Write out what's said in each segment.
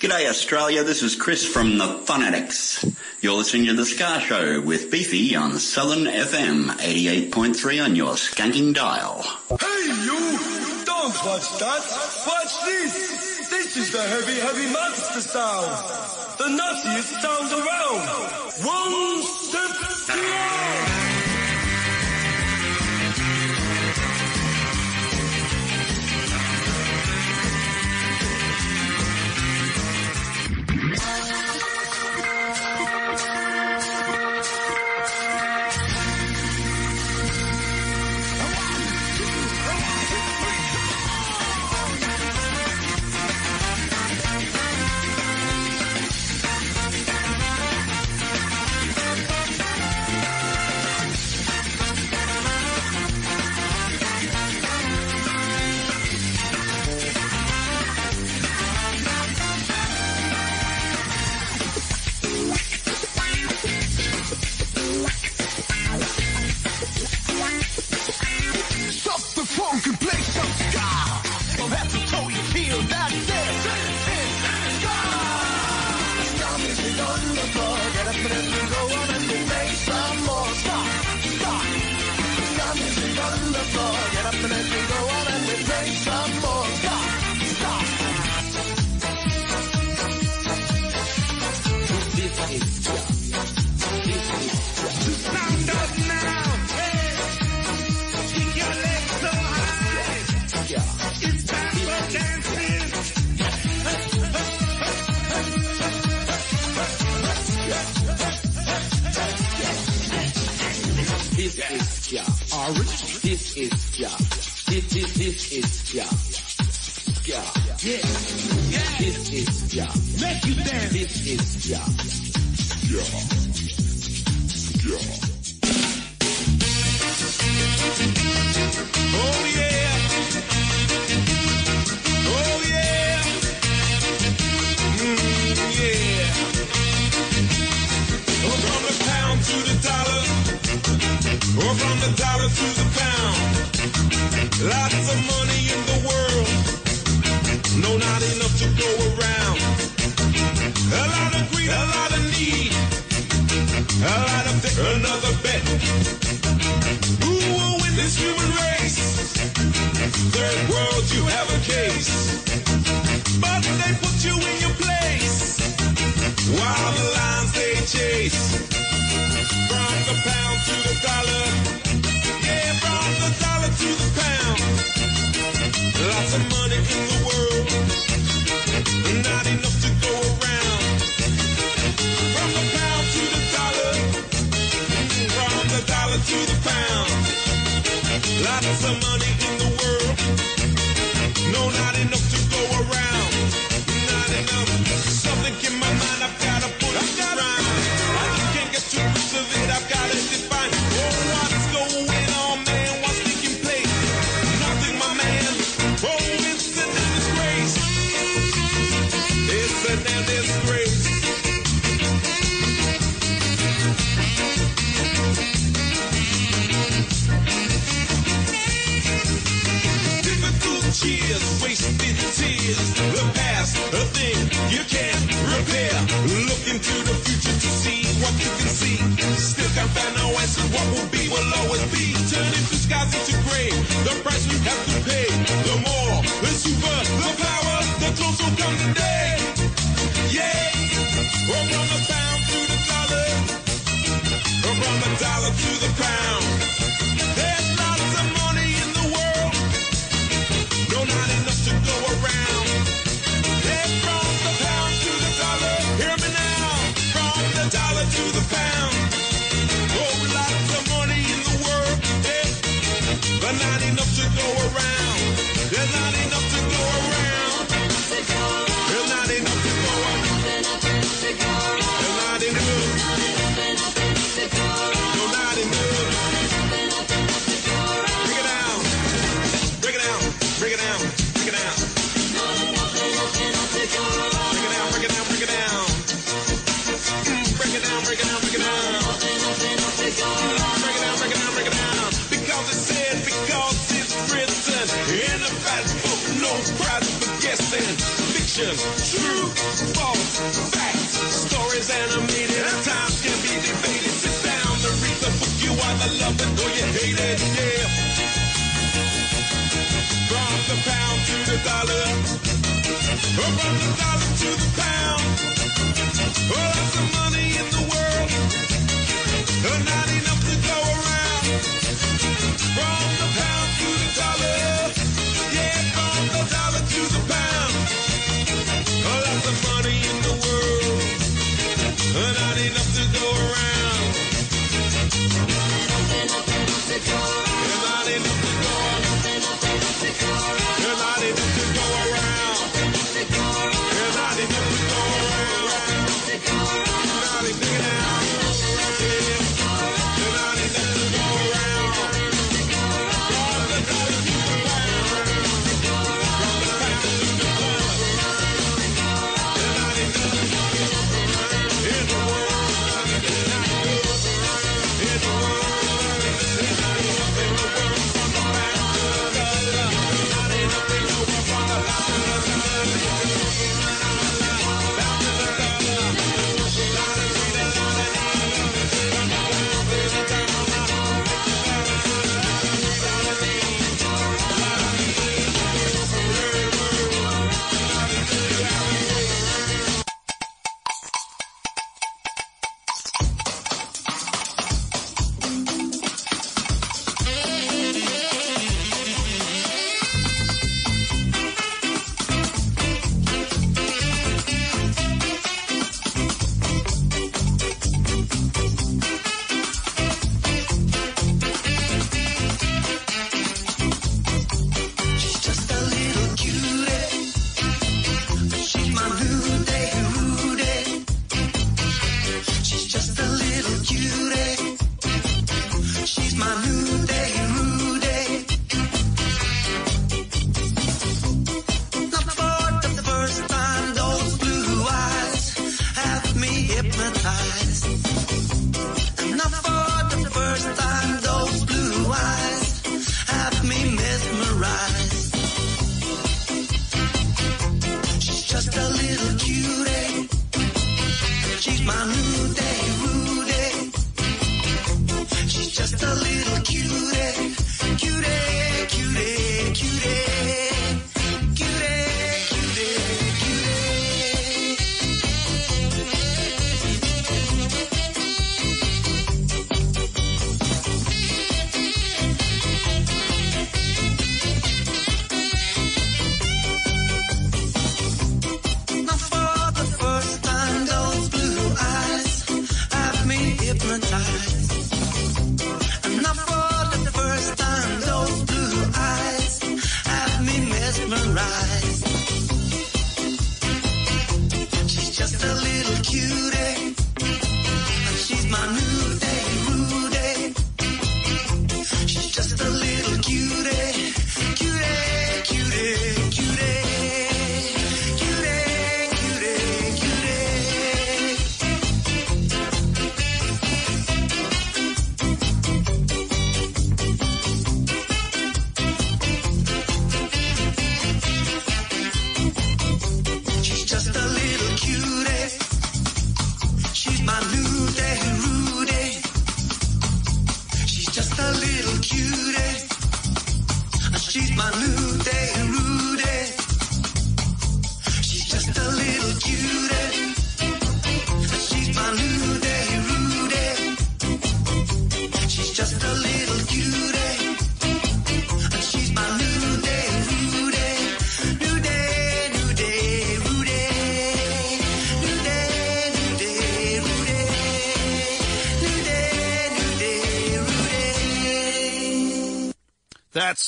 G'day Australia, this is Chris from The Phonetics. You're listening to The Ska Show with Beefy on Southern FM 88.3 on your skanking dial. Hey you! Don't watch that! Watch this! This is the heavy, heavy monster sound! The nuttiest sound around! One step beyond! This is just so dumb fiction. True, false, facts, stories animated. At times can be debated. Sit down and read the book. You either love it or you hate it. Yeah. From the pound to the dollar. Or from the dollar to the pound. Well, lots of money in the world. But not enough to go around. From the pound to the dollar.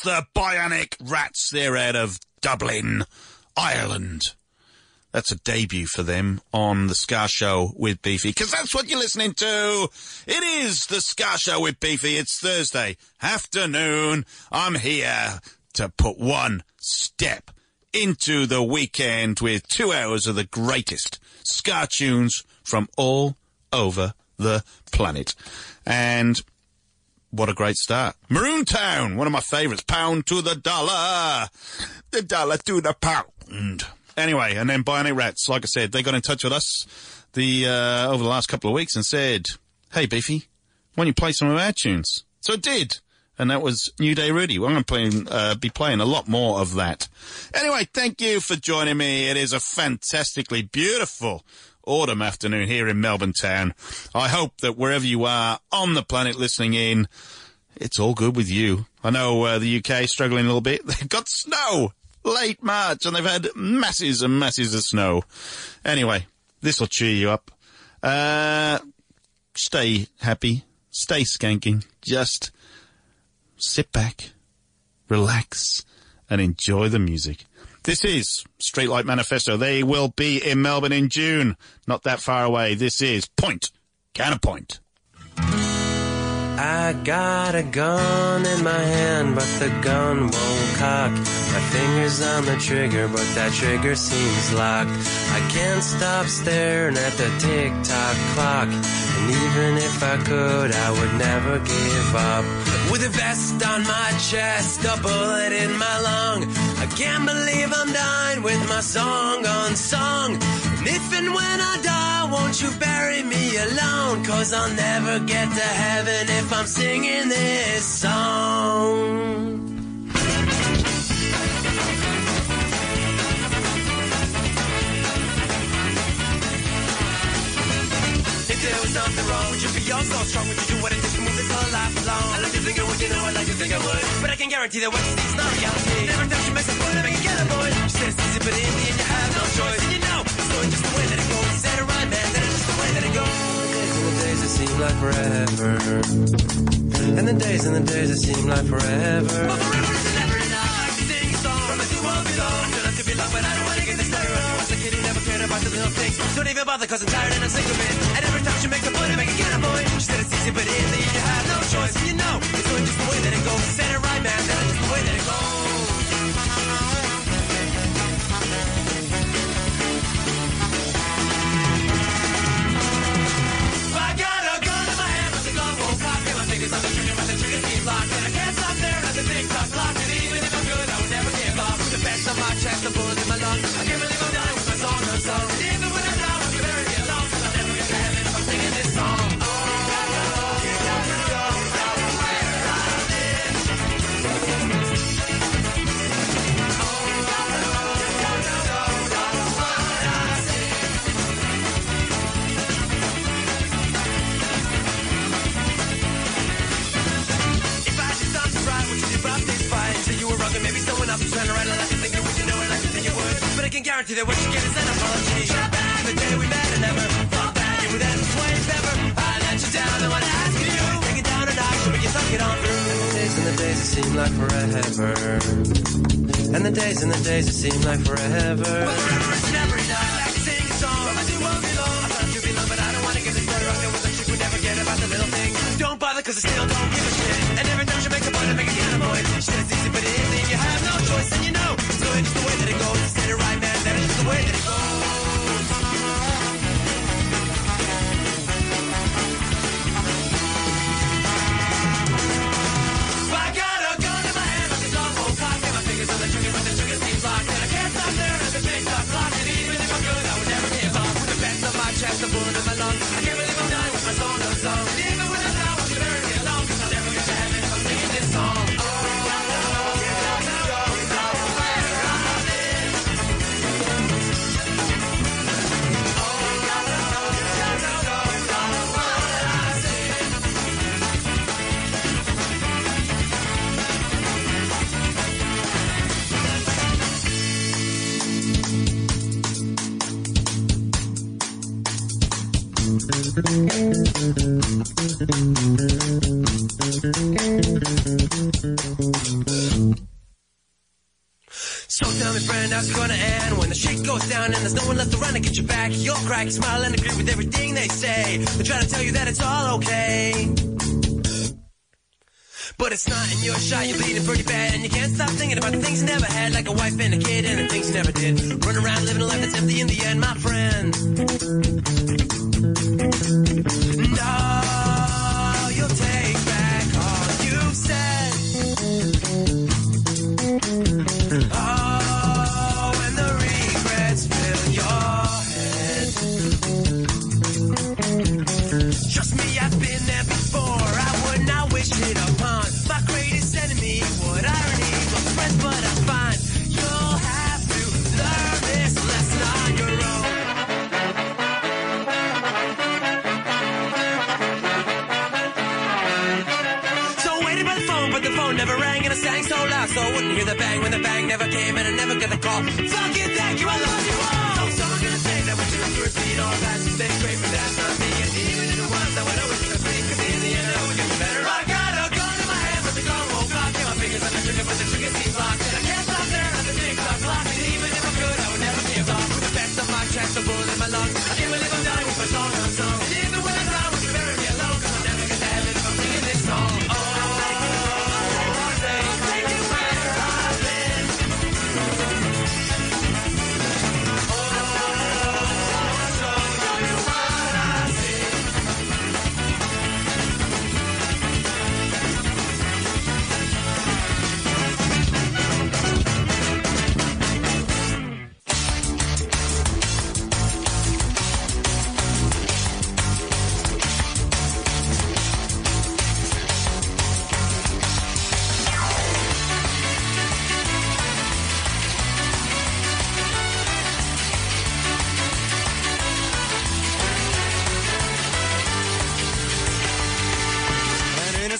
The Bionic Rats. They're out of Dublin, Ireland. That's a debut for them on the Ska Show with Beefy, because that's what you're listening to. It is the Ska Show with Beefy. It's Thursday afternoon. I'm here to put one step into the weekend with two hours of the greatest Ska tunes from all over the planet. And what a great start. Maroon Town, one of my favourites. Pound to the dollar. The dollar to the pound. Anyway, and then Bionic Rats, like I said, they got in touch with us the uh, over the last couple of weeks and said, "Hey, Beefy, why don't you play some of our tunes?" So I did, and that was New Day Rudy. Well, I'm going to uh, be playing a lot more of that. Anyway, thank you for joining me. It is a fantastically beautiful autumn afternoon here in Melbourne town. I hope that wherever you are on the planet listening in, it's all good with you. I know uh, the UK is struggling a little bit. They've got snow late March and they've had masses and masses of snow. Anyway, this will cheer you up. Uh, stay happy, stay skanking. Just sit back, relax, and enjoy the music. This is Streetlight Manifesto. They will be in Melbourne in June. Not that far away. This is Point. Counterpoint. I got a gun in my hand, but the gun won't cock. My finger's on the trigger, but that trigger seems locked. I can't stop staring at the tick tock clock. And even if I could, I would never give up. With a vest on my chest, a bullet in my lung. I can't believe I'm dying with my song unsung. And if and when I die, won't you bury me alone? Cause I'll never get to heaven if I'm singing this song. If there was something wrong, would you be all so strong? Would you do what it takes to move this whole life along? I like to think I would, you know, I like to think I would. But I can guarantee that what you see is not reality. Never touch you, point, I make it get a boy. She said it's easy, but in the end you have no choice. Seem like forever. And the days and the days that seem like forever. But. I a won't be long. Don't to be but I don't want to get this a kid who never cared about the. Don't even bother, cause I'm tired and I'm sick of it. And every time she makes a point, I make it get a. She said it's easy, but in the end you have no choice. You know, it's going just the way that it goes. Said it right, man, that is just the way that it goes. Can guarantee that what you get is an apology. Drop back the day we met and never fall back. You were that way if. I let you down, I want to ask you. Take it down a notch, so we can talk it on through. The days and the days that seem like forever. And the days and the days that seem like forever. Well, forever is never You'll smile, and agree with everything they say. They try to tell you that it's all okay.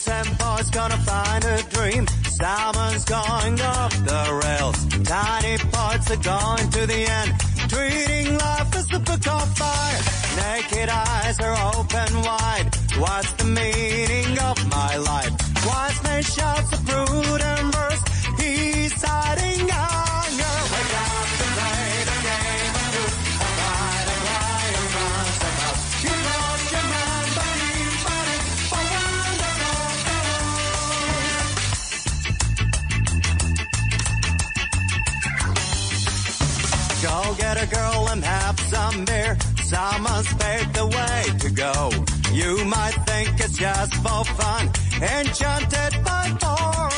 Innocent boy's gonna find a dream. Salmon's going off the rails. Tiny parts are going to the end. Treating life as the book on fire. Naked eyes are open wide. What's the meaning of my life? Wise man shouts a prudent verse. He's hiding out. from there. Someone's paved the way to go. You might think it's just for fun, enchanted by four.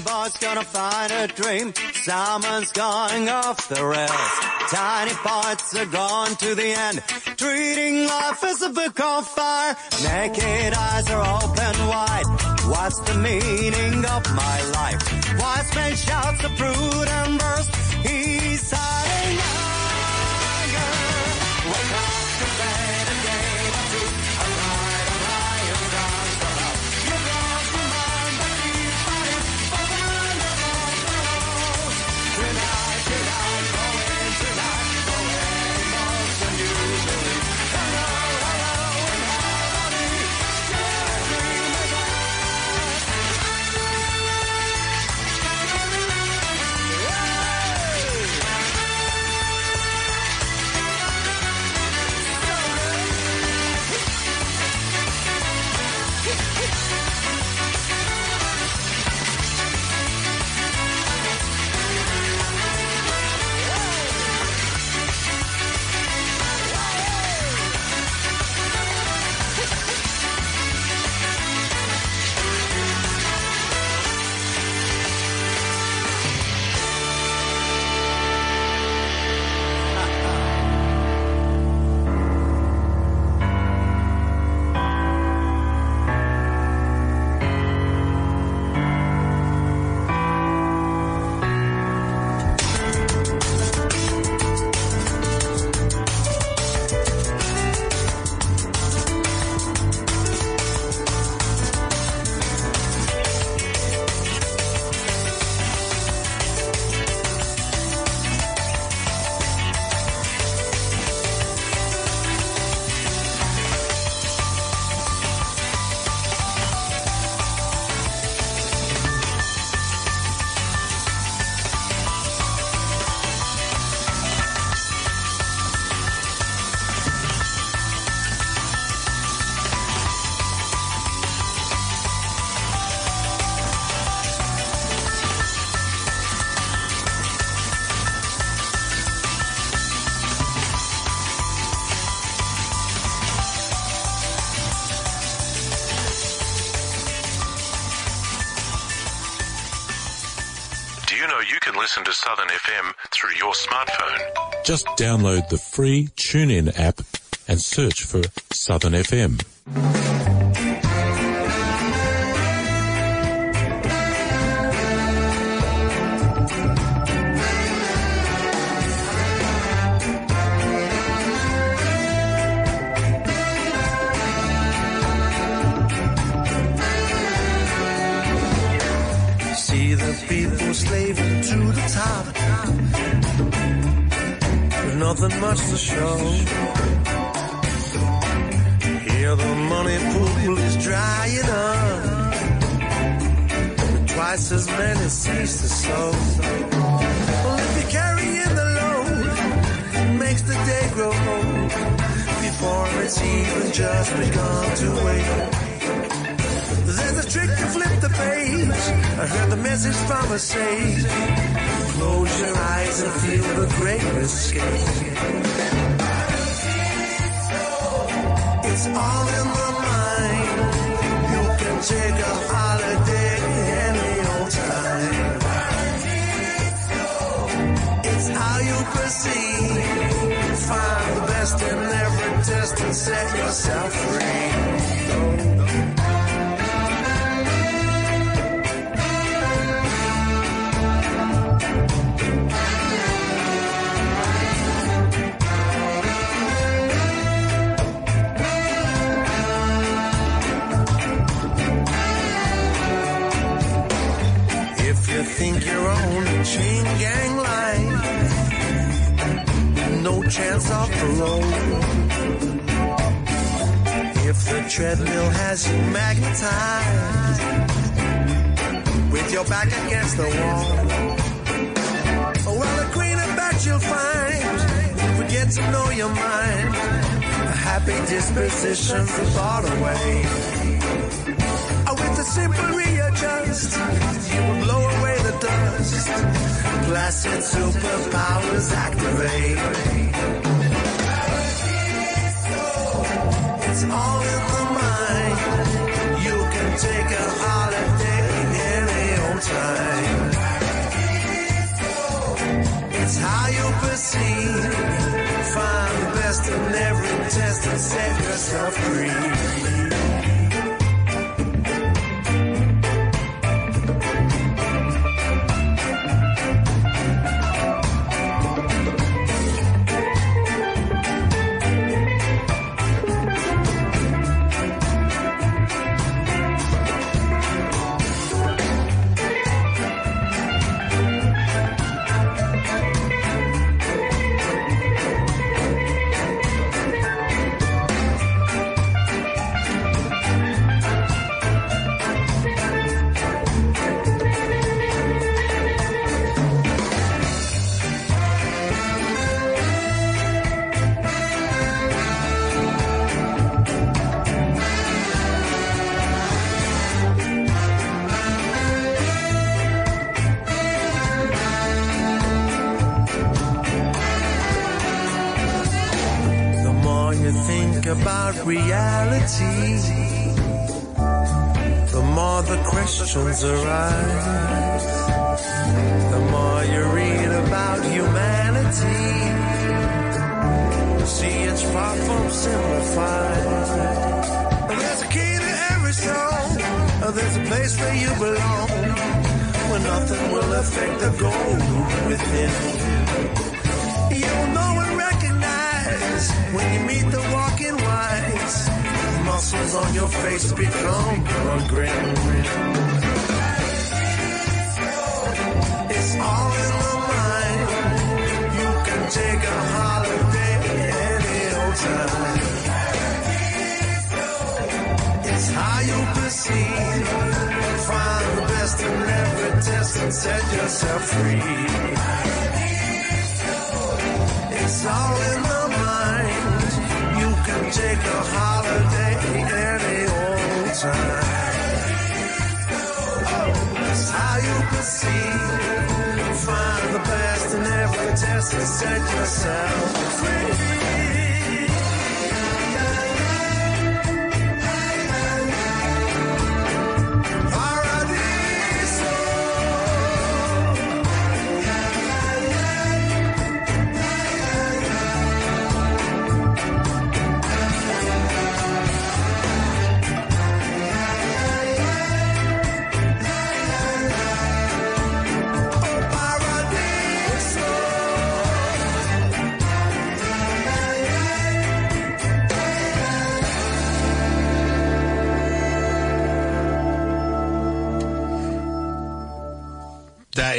boy's gonna find a dream. Someone's going off the rails. Tiny parts are gone to the end. Treating life as a book on fire. Naked eyes are open wide. What's the meaning of my life? Wise men shouts a prudent verse. He listen to Southern FM through your smartphone? Just download the free TuneIn app and search for Southern FM. From a sage. Close your eyes and feel the great escape. It's all in the mind. You can take a holiday any old time. It's how you perceive. Find the best in every test and set yourself free. Chance off the road. If the treadmill has you magnetized, with your back against the wall. Oh, well, the greener back you'll find, forget to know your mind. A happy disposition for thought away. Oh, with a simple readjust, you will blow away the dust. Placid superpowers activate. It's all in the mind. You can take a holiday any old time. It's how you perceive. Find the best in every test and set yourself free.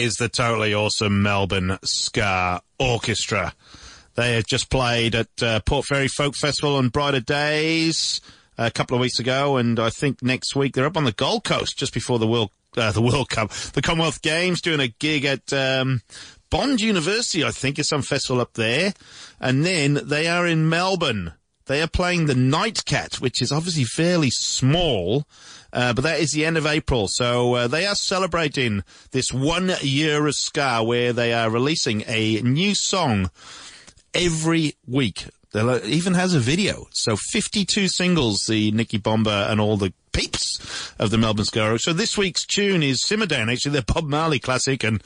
Is the totally awesome Melbourne Ska Orchestra. They have just played at uh, Port Fairy Folk Festival on Brighter Days a couple of weeks ago, and I think next week they're up on the Gold Coast just before the World uh, the World Cup, the Commonwealth Games, doing a gig at um, Bond University, I think, is some festival up there, and then they are in Melbourne. They are playing the Nightcat, which is obviously fairly small, uh, but that is the end of April. So uh, they are celebrating this one year of ska where they are releasing a new song every week. There even has a video. So 52 singles, the Nicky Bomba and all the peeps of the Melbourne Ska. So this week's tune is Simmer Down, actually the Bob Marley classic and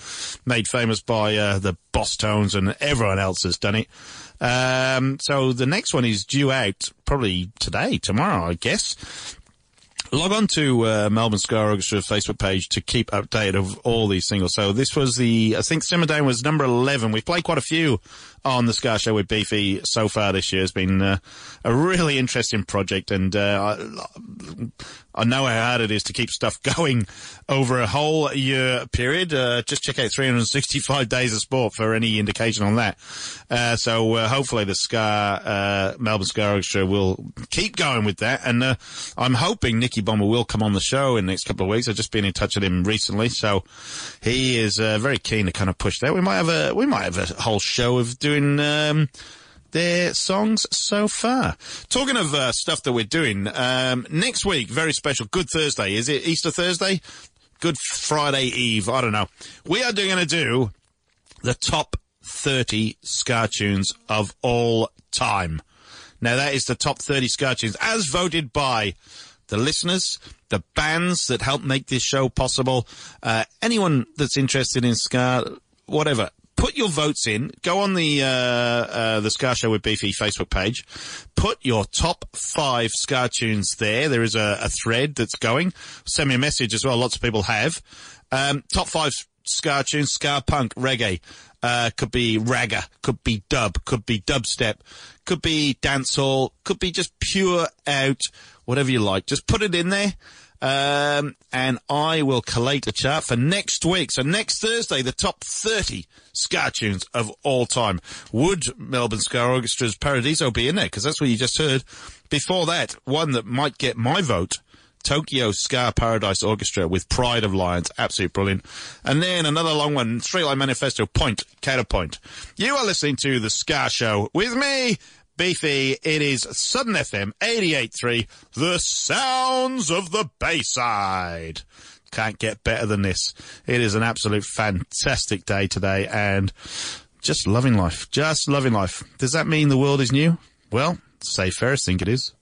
made famous by uh, the Bosstones and everyone else has done it. Um, so the next one is due out probably today, tomorrow, I guess. Log on to uh, Melbourne Ska Orchestra Facebook page to keep updated of all these singles. So this was the, I think Simmer Down was number 11. We've played quite a few on the Ska Show with Beefy so far this year. It's been uh, a really interesting project and uh, I, know how hard it is to keep stuff going over a whole year period. Uh, just check out 365 Days of Sport for any indication on that. Uh, so uh, hopefully the Ska, uh, Melbourne Ska Orchestra will keep going with that. And uh, I'm hoping Nicky Bomba will come on the show in the next couple of weeks. I've just been in touch with him recently, so he is uh, very keen to kind of push that. We might have a we might have a whole show of doing. Um, their songs so far. Talking of uh, stuff that we're doing, um, next week, very special, Good Thursday. Is it Easter Thursday? Good Friday Eve. I don't know. We are going to do the top 30 Ska tunes of all time. Now, that is the top 30 Ska tunes as voted by the listeners, the bands that help make this show possible, uh, anyone that's interested in Ska, whatever put your votes in. Go on the uh, uh, the Ska Show with Beefy Facebook page. Put your top five Ska tunes there. There is a, a thread that's going. Send me a message as well. Lots of people have. Um, top five Ska tunes: Ska punk, reggae. Uh, could be ragga, could be dub, could be dubstep, could be dancehall, could be just pure out, whatever you like. Just put it in there. Um, and I will collate a chart for next week. So next Thursday, the top 30 ska tunes of all time. Would Melbourne Ska Orchestra's Paradiso be in there? Because that's what you just heard. Before that, one that might get my vote. Tokyo Ska Paradise Orchestra with Pride of Lions. Absolutely brilliant. And then another long one, Streetlight Manifesto, Point, Counterpoint. You are listening to The Ska Show with me, Beefy. It is Southern FM 88.3, the sounds of the Bayside. Can't get better than this. It is an absolute fantastic day today and just loving life. Just loving life. Does that mean the world is new? Well, Save Ferris think it is.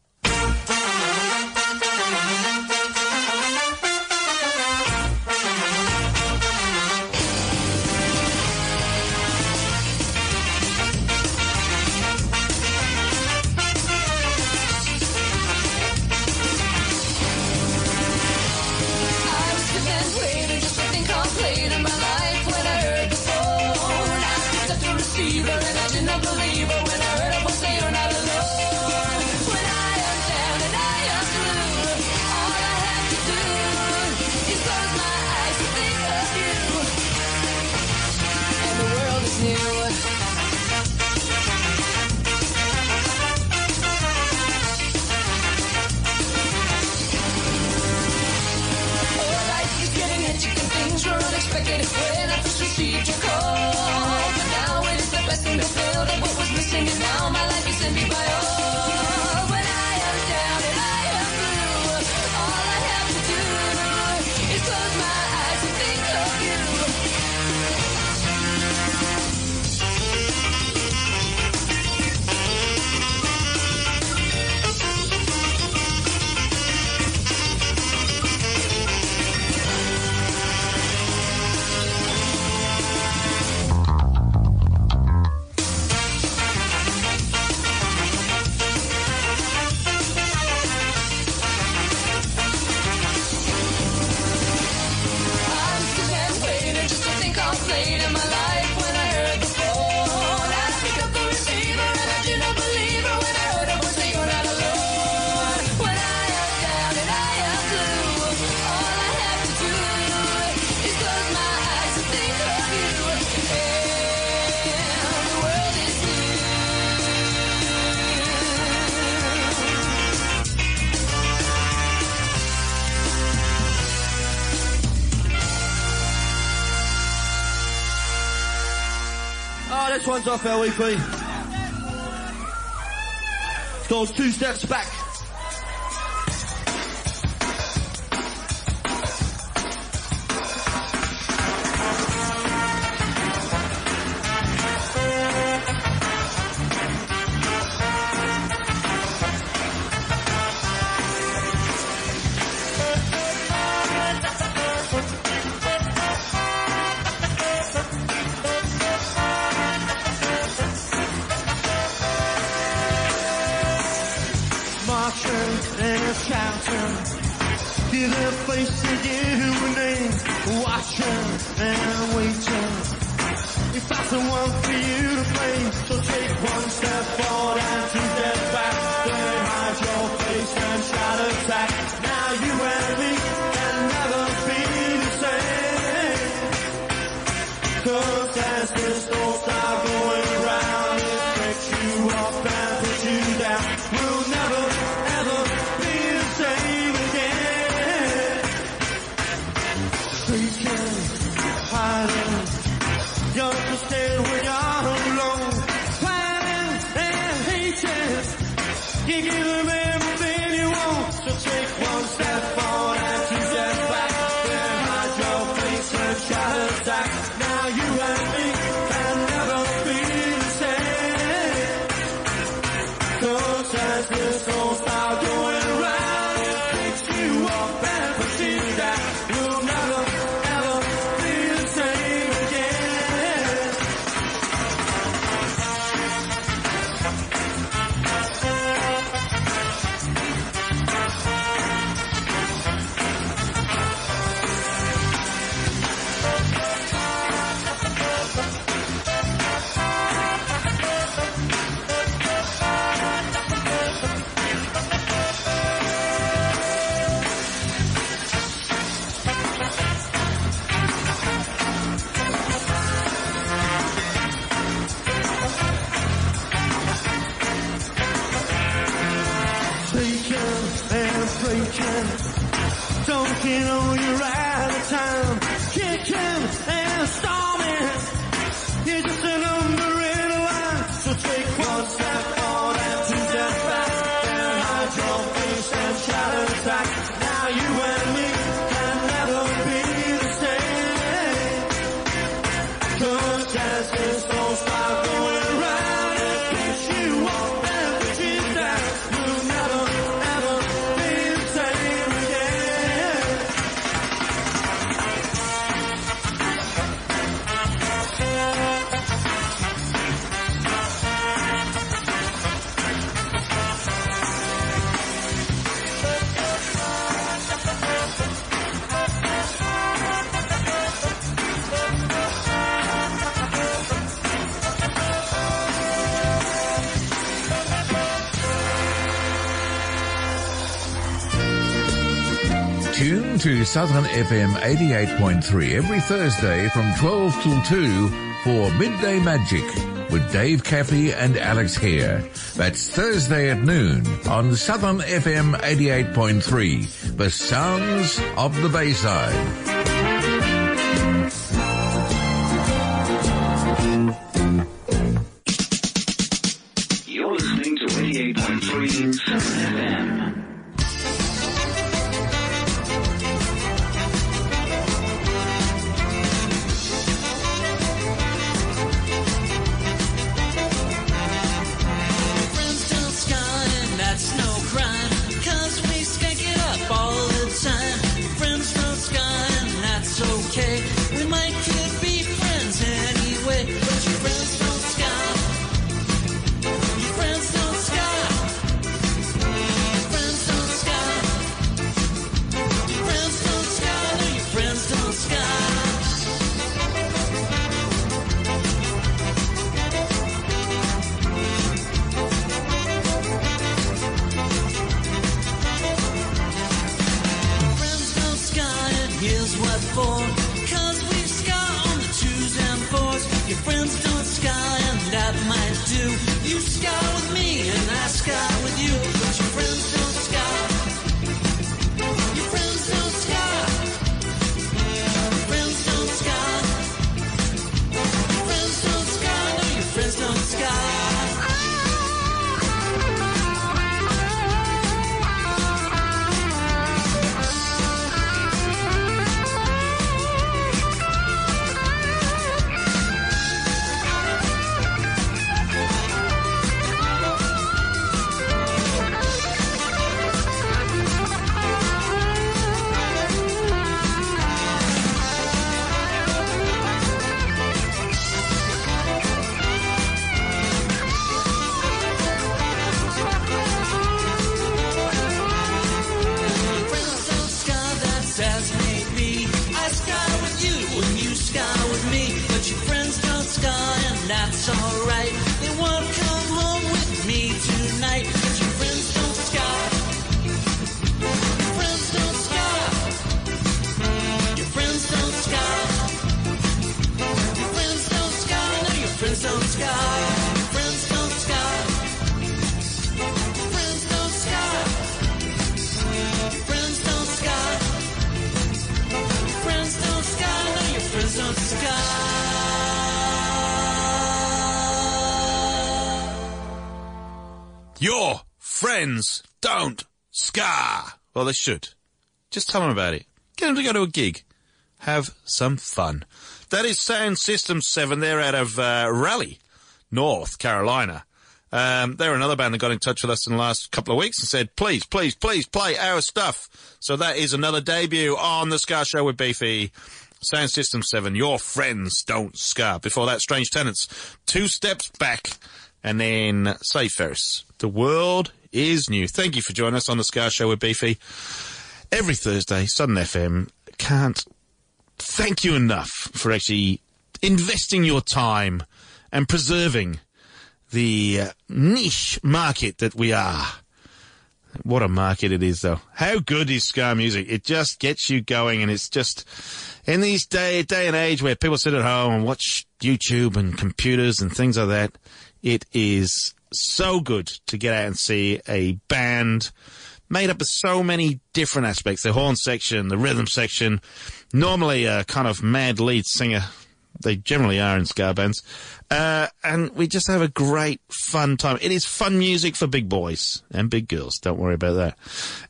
off. Goes two steps back. you hiding. You understand when you're alone, planning and hating. You give Southern FM 88.3 every Thursday from 12 till 2 for Midday Magic with Dave Caffey and Alex Hare. That's Thursday at noon on Southern FM 88.3, the sounds of the Bayside. Well, they should. Just tell them about it. Get them to go to a gig. Have some fun. That is Sound System 7. They're out of uh, Raleigh, North Carolina. Um, they're another band that got in touch with us in the last couple of weeks and said, please, please, please play our stuff. So that is another debut on the Ska Show with Beefy. Sound System 7, Your Friends Don't Ska. Before that, Strange Tenants, Two Steps Back. And then Save Ferris, The World is New. Thank you for joining us on the Ska Show with Beefy. Every Thursday, Southern FM. Can't thank you enough for actually investing your time and preserving the uh, niche market that we are. What a market it is, though. How good is ska music? It just gets you going, and it's just in these day day and age where people sit at home and watch YouTube and computers and things like that. It is so good to get out and see a band made up of so many different aspects. The horn section, the rhythm section, normally a kind of mad lead singer. They generally are in ska bands. Uh, and we just have a great fun time. It is fun music for big boys and big girls. Don't worry about that.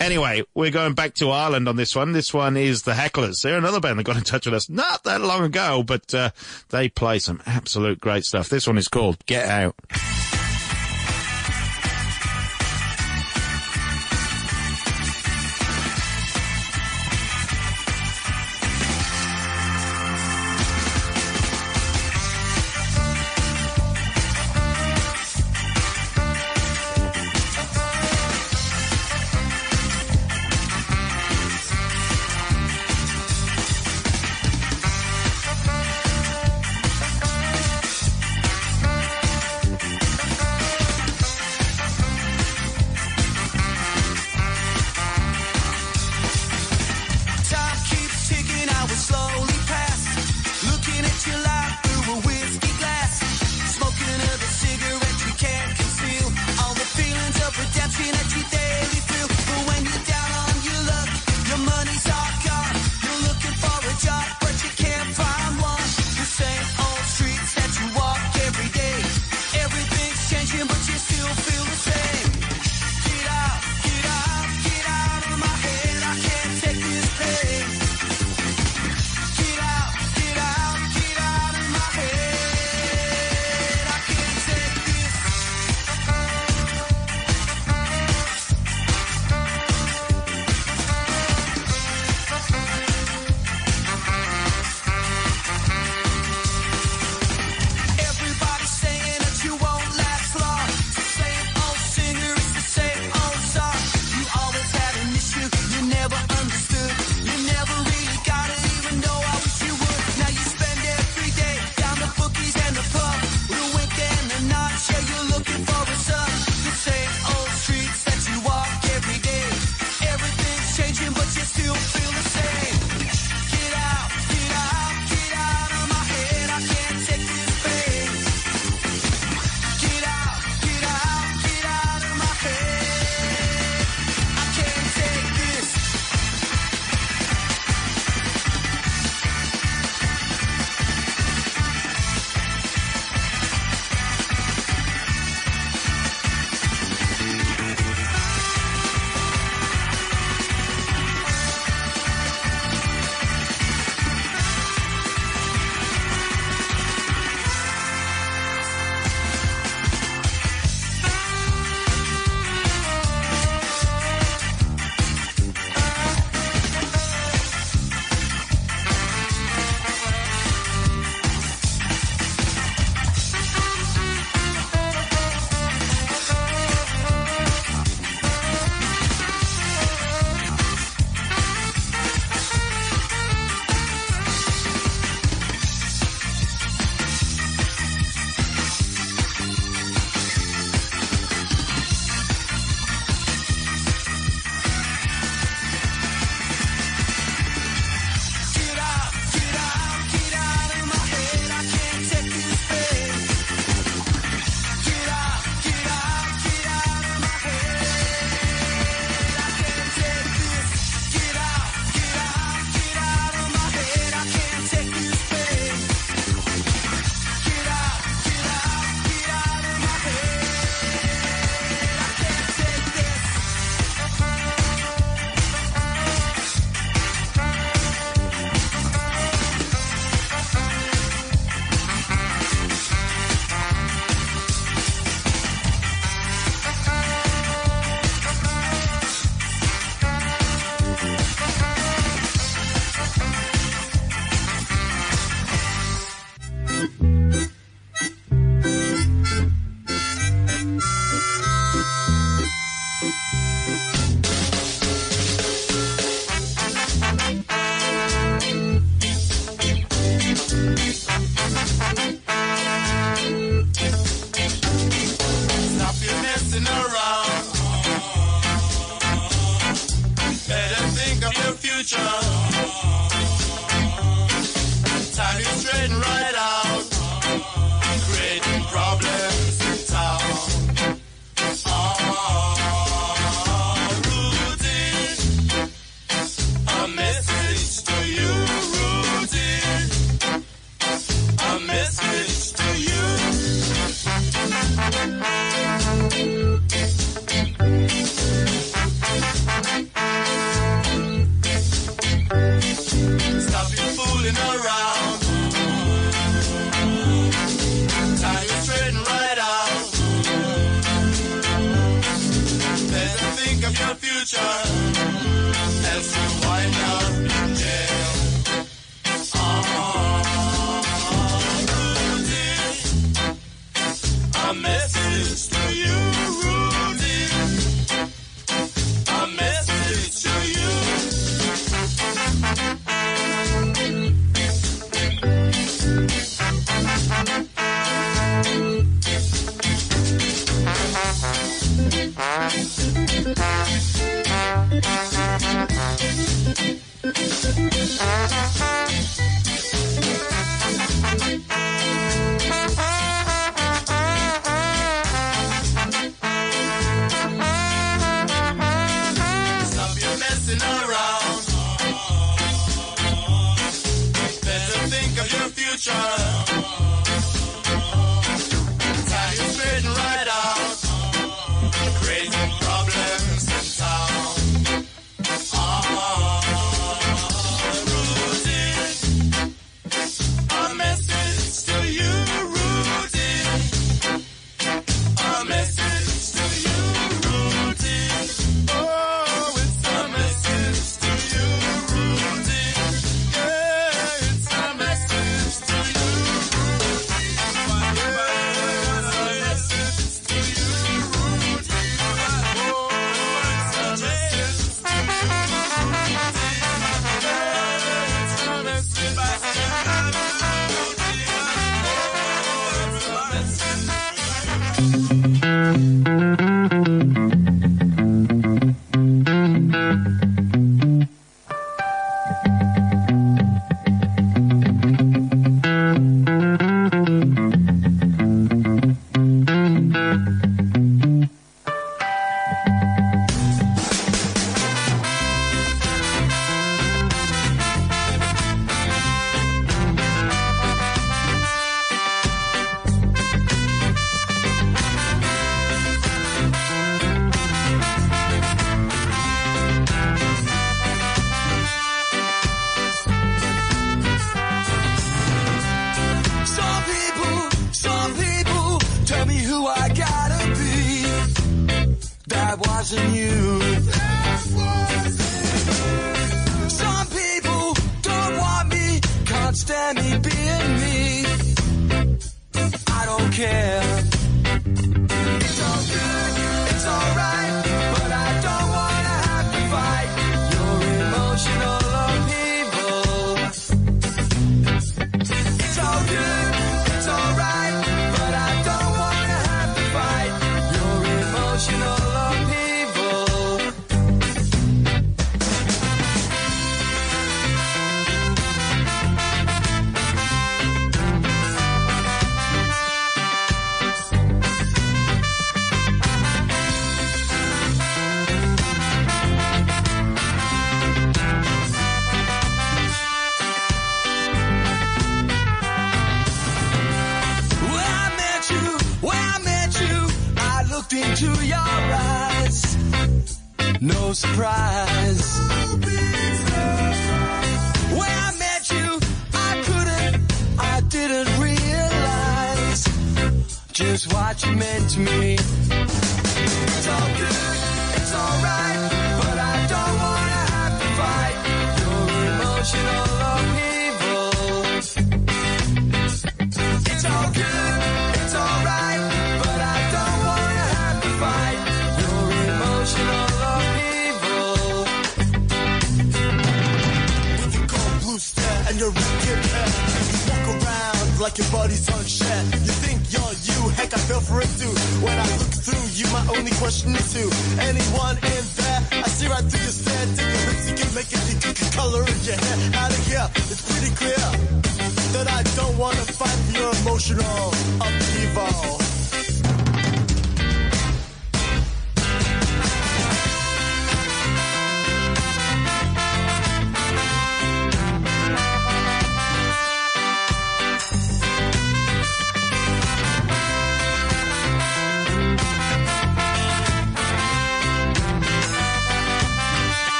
Anyway, we're going back to Ireland on this one. This one is the Hacklers. They're another band that got in touch with us not that long ago, but uh, they play some absolute great stuff. This one is called Get Out.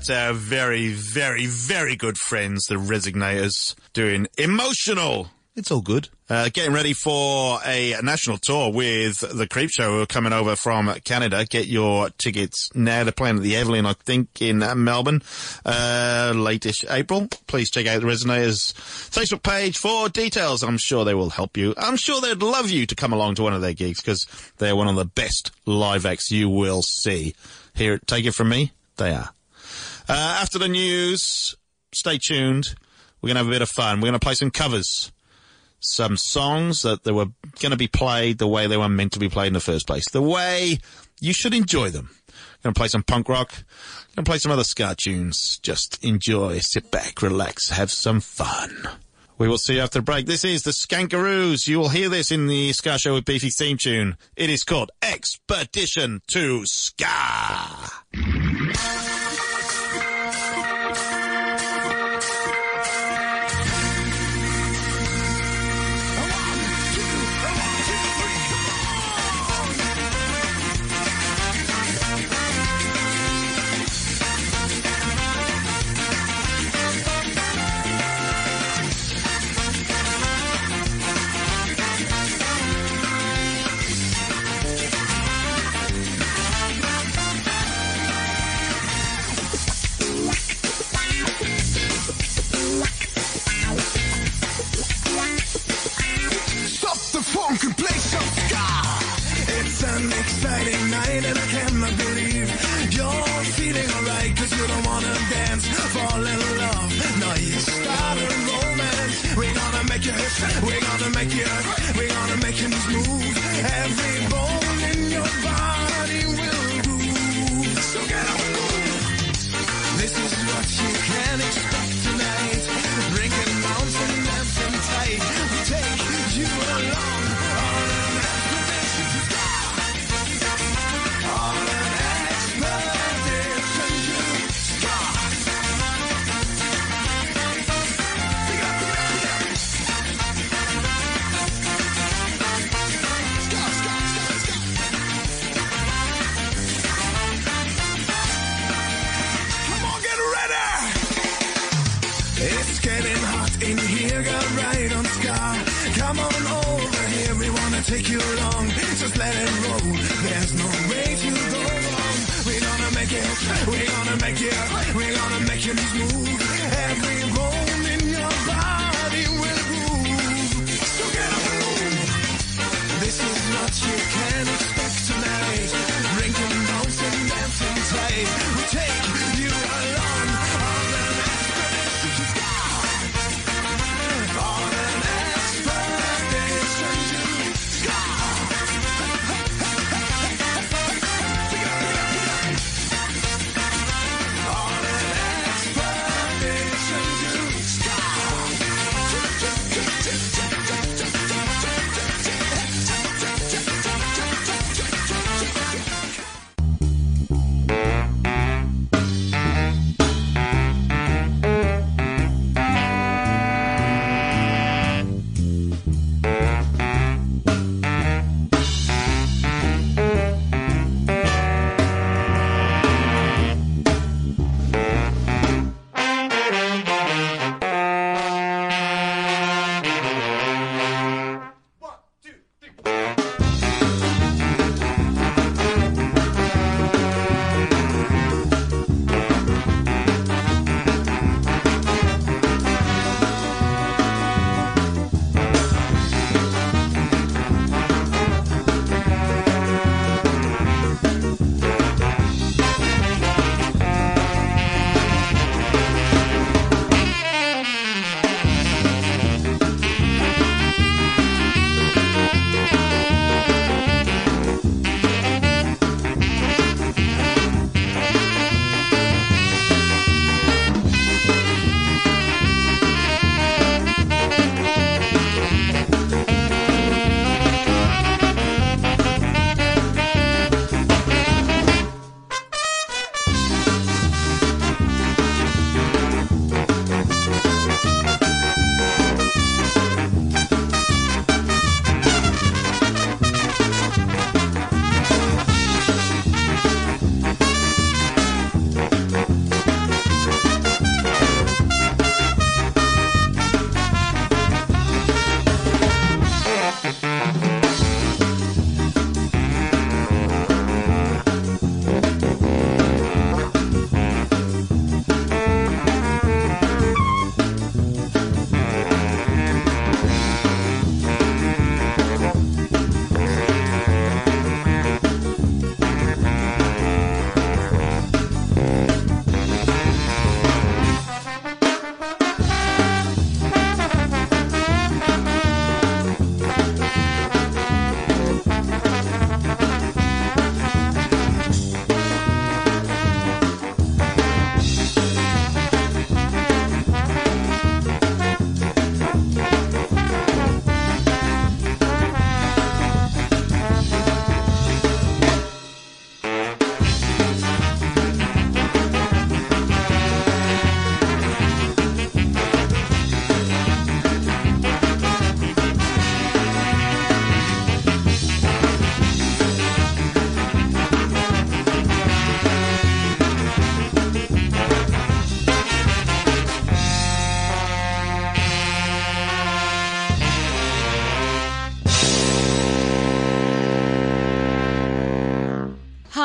That's our very, very, very good friends, the Resignators, doing Emotional. It's all good. Uh, getting ready for a national tour with the Creep Show who are coming over from Canada. Get your tickets now. They're playing at the Evelyn, I think, in uh, Melbourne, uh, late-ish April. Please check out the Resignators Facebook page for details. I'm sure they will help you. I'm sure they'd love you to come along to one of their gigs because they're one of the best live acts you will see. Here, take it from me, they are. Uh, after the news, stay tuned. We're going to have a bit of fun. We're going to play some covers. Some songs that they were going to be played the way they were meant to be played in the first place. The way you should enjoy them. Going to play some punk rock. Going to play some other ska tunes. Just enjoy, sit back, relax, have some fun. We will see you after the break. This is the Skankaroos. You will hear this in the Ska Show with Beefy theme tune. It is called Expedition to Ska. make it. We're gonna make him move.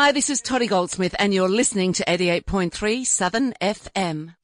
Hi, this is Toddy Goldsmith, and you're listening to 88.3 Southern FM.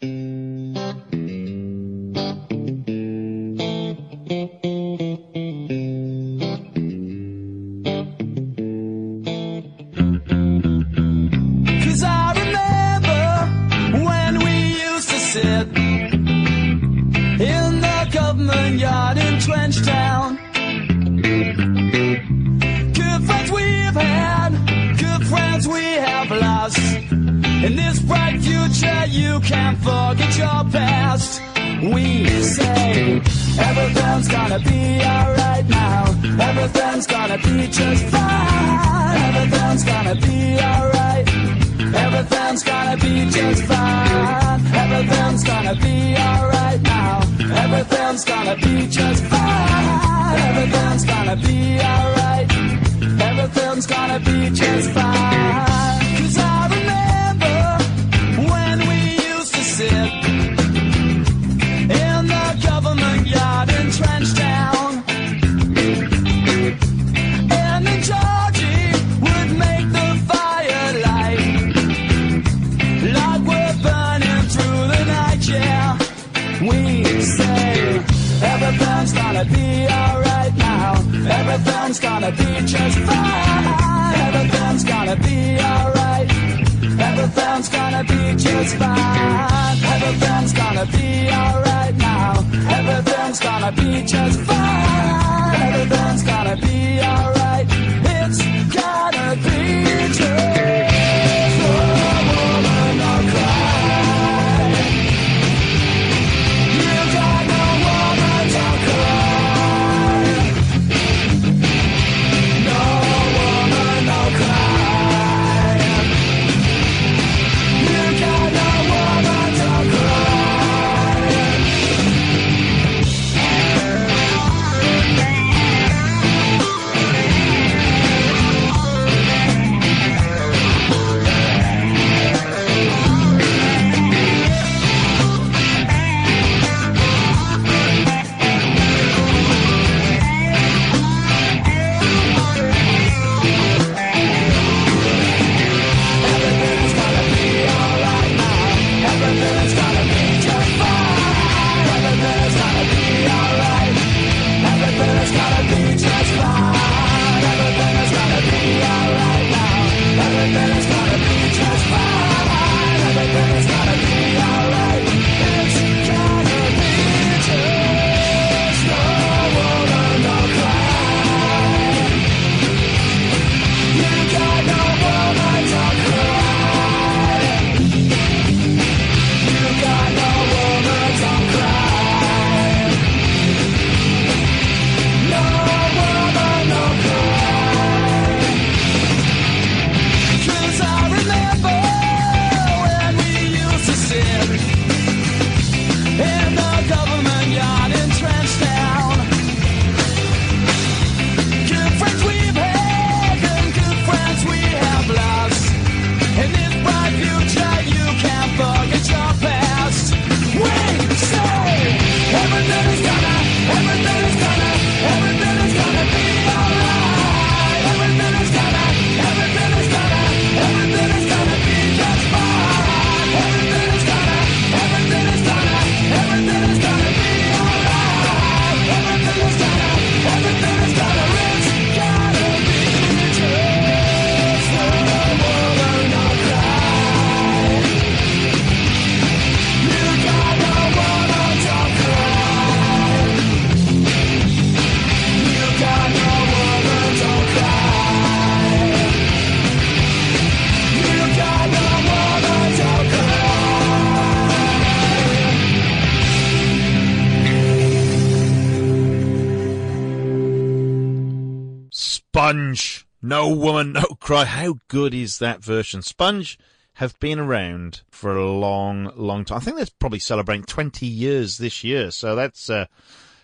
Cry. How good is that version? Spunge have been around for a long, long time. I think they're probably celebrating 20 years this year. So that's uh,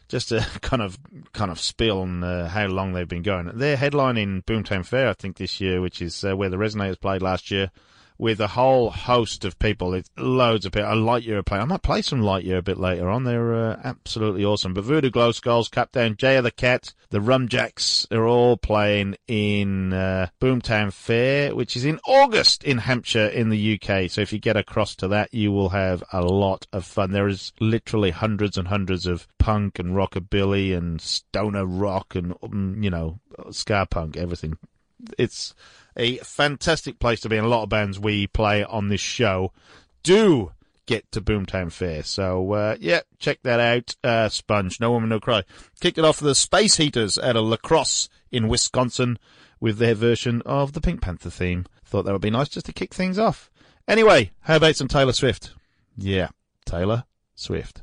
just a kind of kind of spill on uh, how long they've been going. They're headlining Boomtown Fair, I think, this year, which is uh, where the Resignators played last year. With a whole host of people, it's loads of people. A Lightyear playing. I might play some Lightyear a bit later on. They're uh, absolutely awesome. But Voodoo Glow Skulls, Capdown, Jaya the Cat, the Rumjacks are all playing in uh, Boomtown Fair, which is in August in Hampshire in the UK. So if you get across to that, you will have a lot of fun. There is literally hundreds and hundreds of punk and rockabilly and stoner rock and um, you know ska punk, everything. It's a fantastic place to be, and a lot of bands we play on this show do get to Boomtown Fair. So, uh, yeah, check that out. Uh, Spunge, No Woman, No Cry. Kicked it off the Space Heaters at a La Crosse in Wisconsin with their version of the Pink Panther theme. Thought that would be nice just to kick things off. Anyway, how about some Taylor Swift? Yeah, Taylor Swift.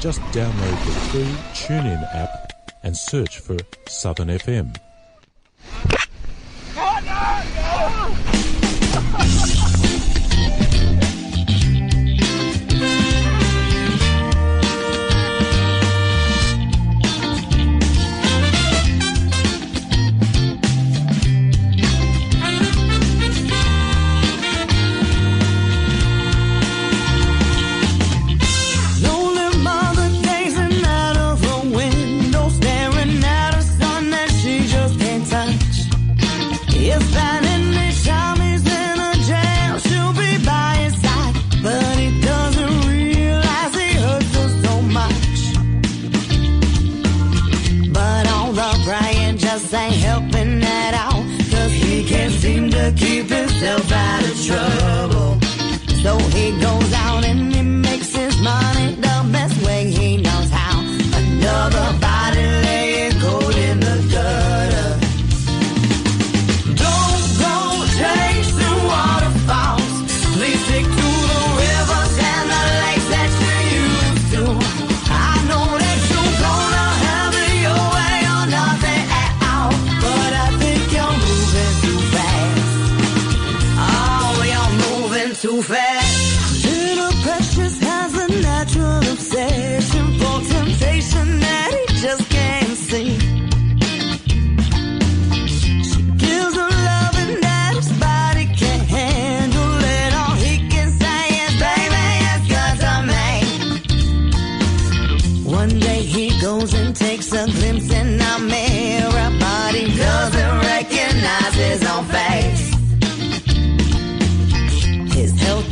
Just download the free TuneIn app and search for Southern FM.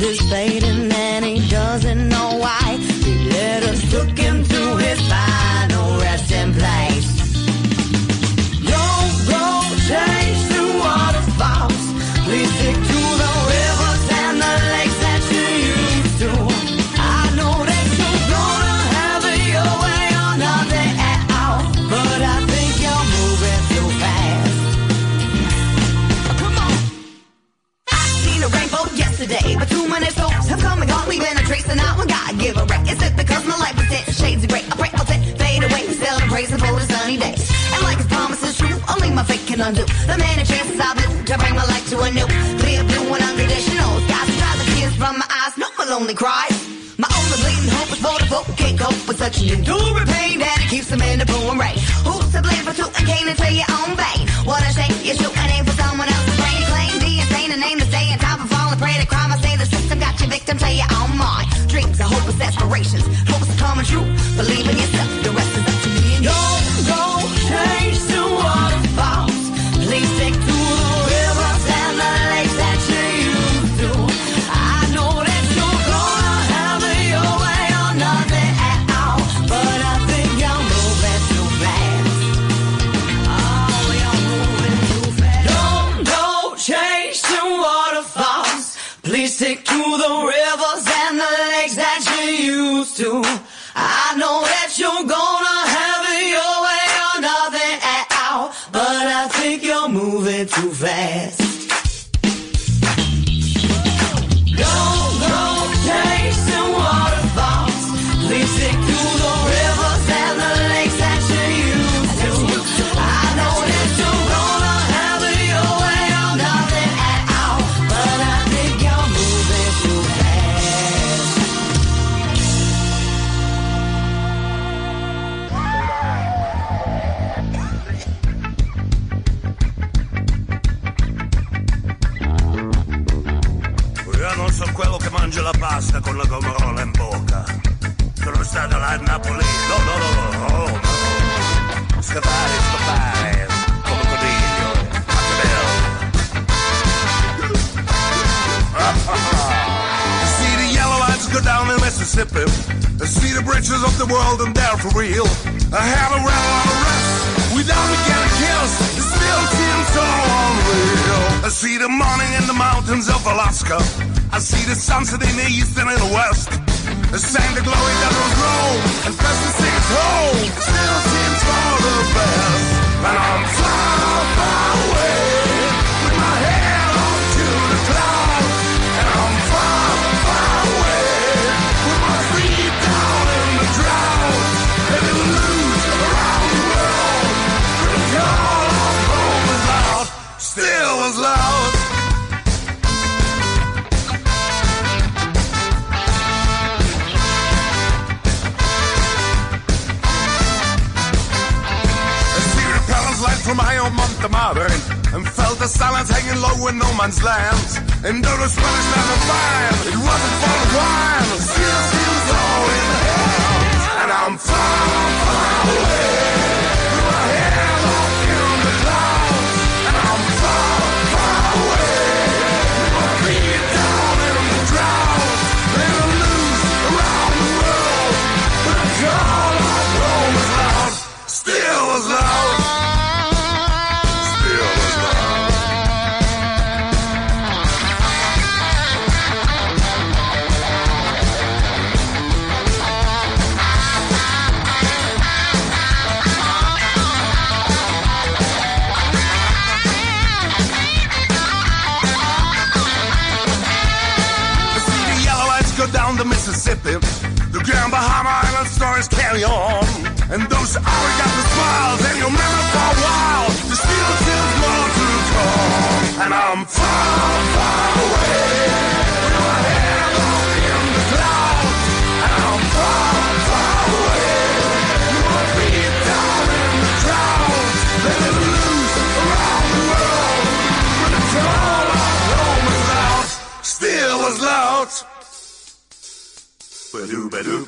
is fading and he doesn't know why. He let us took him crazy for a sunny day. And like his promises true, only my faith can undo the many chances I blew to bring my life to a new, clear blue and unconditional. Skies dry the tears from my eyes, no one lonely cries. My only bleeding hope is for the folk can't cope with such an enduring pain that it keeps them in the boom rain. Who's to blame for two and can't until your own vein? What a shame, you shoot an aim for someone else's brain. Claim the insane and name to stay on top of falling prey to crime. I say the system got you victim to your own mind. Dreams, I hope, it's aspirations. Hopes coming true. believing. in.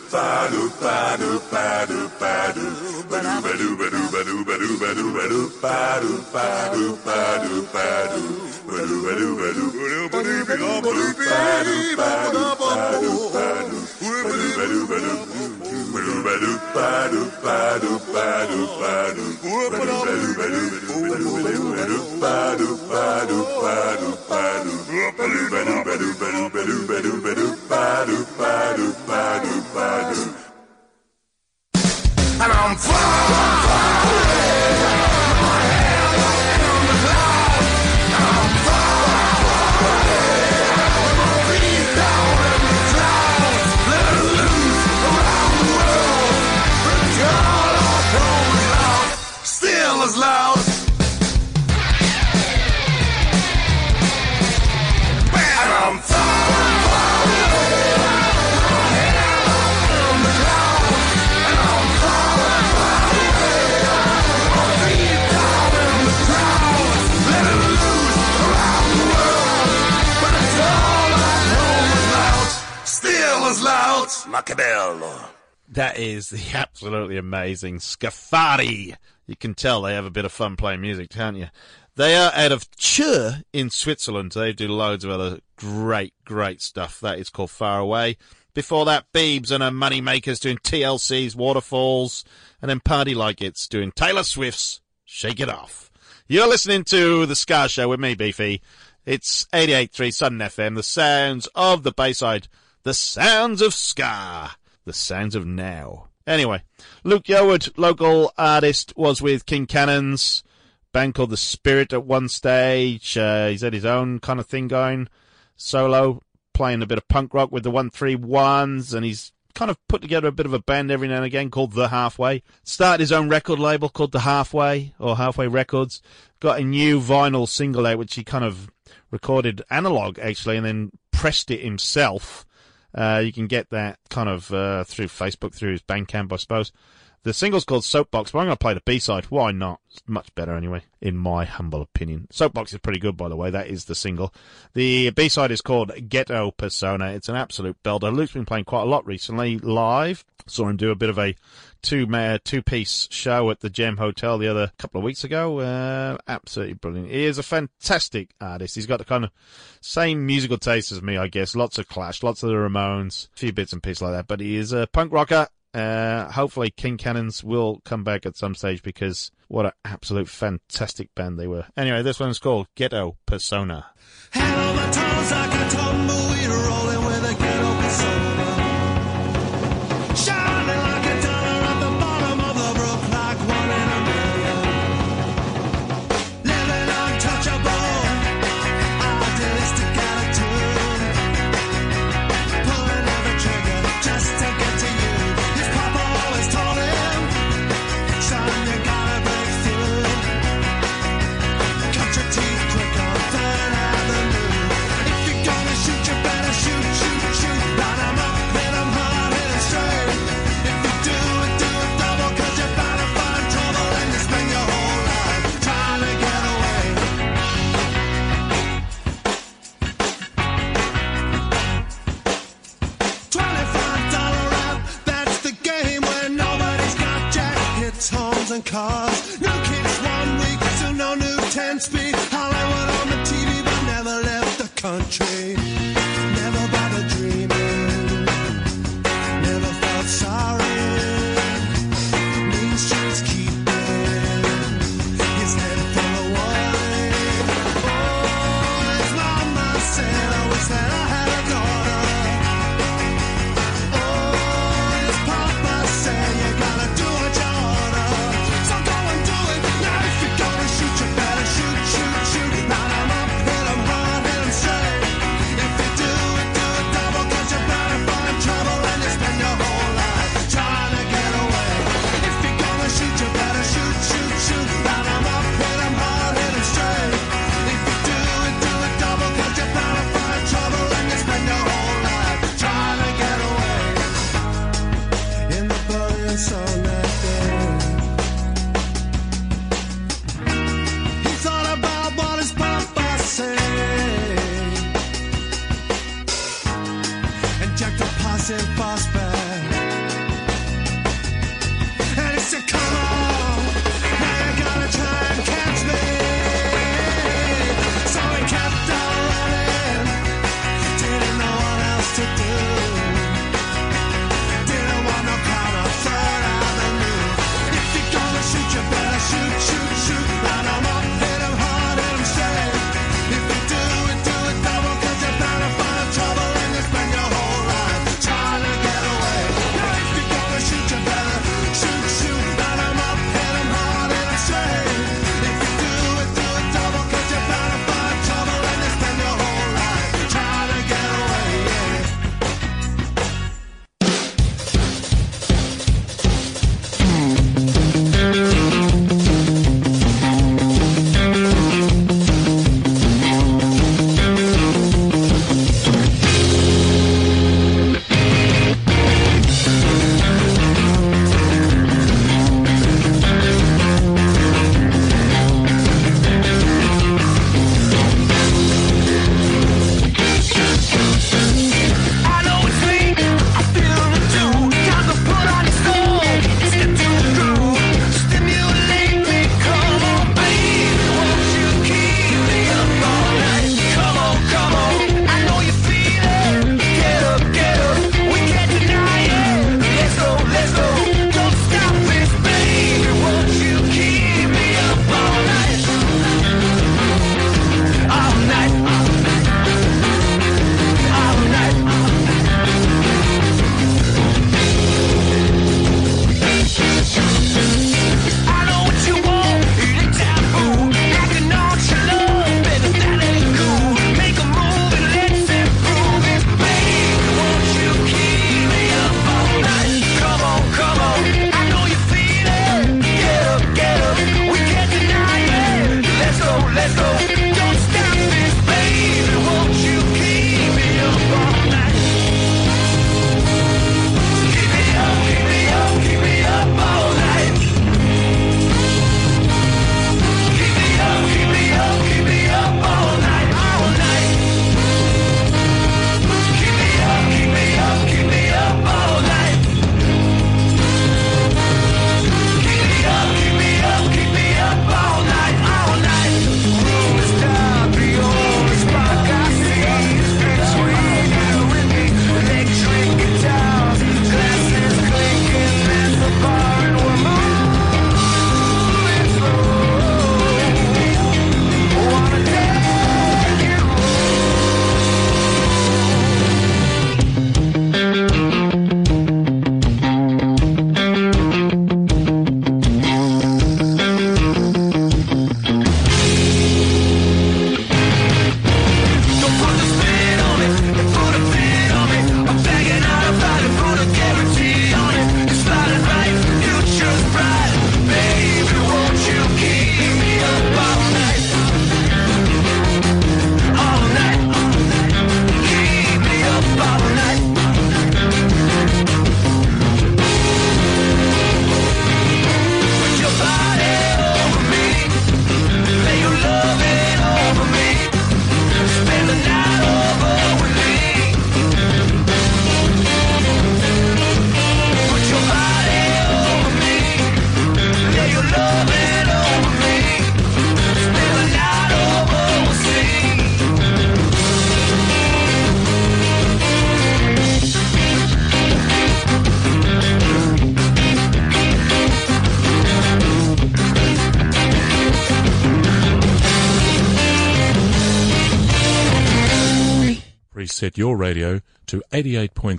pas de, pas de. Badu badu badu badu badu badu badu badu And I'm flying. Still as loud. Loud. Machiavello. That is the absolutely amazing Skafari. You can tell they have a bit of fun playing music, can't you? They are out of Chur in Switzerland. They do loads of other great, great stuff. That is called Far Away. Before that, Beebs and her Moneymakers doing TLC's Waterfalls. And then Party Like It's doing Taylor Swift's Shake It Off. You're listening to The Ska Show with me, Beefy. It's 88.3 Southern FM, the sounds of the Bayside, the sounds of Ska. the sounds of now. Anyway, Luke Yeoward, local artist, was with King Cannons, band called The Spirit at one stage. Uh, he's had his own kind of thing going, solo, playing a bit of punk rock with the 131s, and he's kind of put together a bit of a band every now and again called The Halfway. Started his own record label called The Halfway, or Halfway Records. Got a new vinyl single out, which he kind of recorded analog, actually, and then pressed it himself. Uh, you can get that kind of uh, through Facebook, through his Bandcamp, I suppose. The single's called Soapbox, but I'm going to play the B-side. Why not? It's much better anyway, in my humble opinion. Soapbox is pretty good, by the way. That is the single. The B-side is called Ghetto Persona. It's an absolute belter. Luke's been playing quite a lot recently live. Saw him do a bit of a two two piece show at the Gem Hotel the other couple of weeks ago. Uh, absolutely brilliant. He is a fantastic artist. He's got the kind of same musical taste as me, I guess. Lots of Clash, lots of the Ramones, a few bits and pieces like that. But he is a punk rocker. Uh, hopefully King Cannons will come back at some stage because what an absolute fantastic band they were. Anyway, this one's called Ghetto Persona. Tones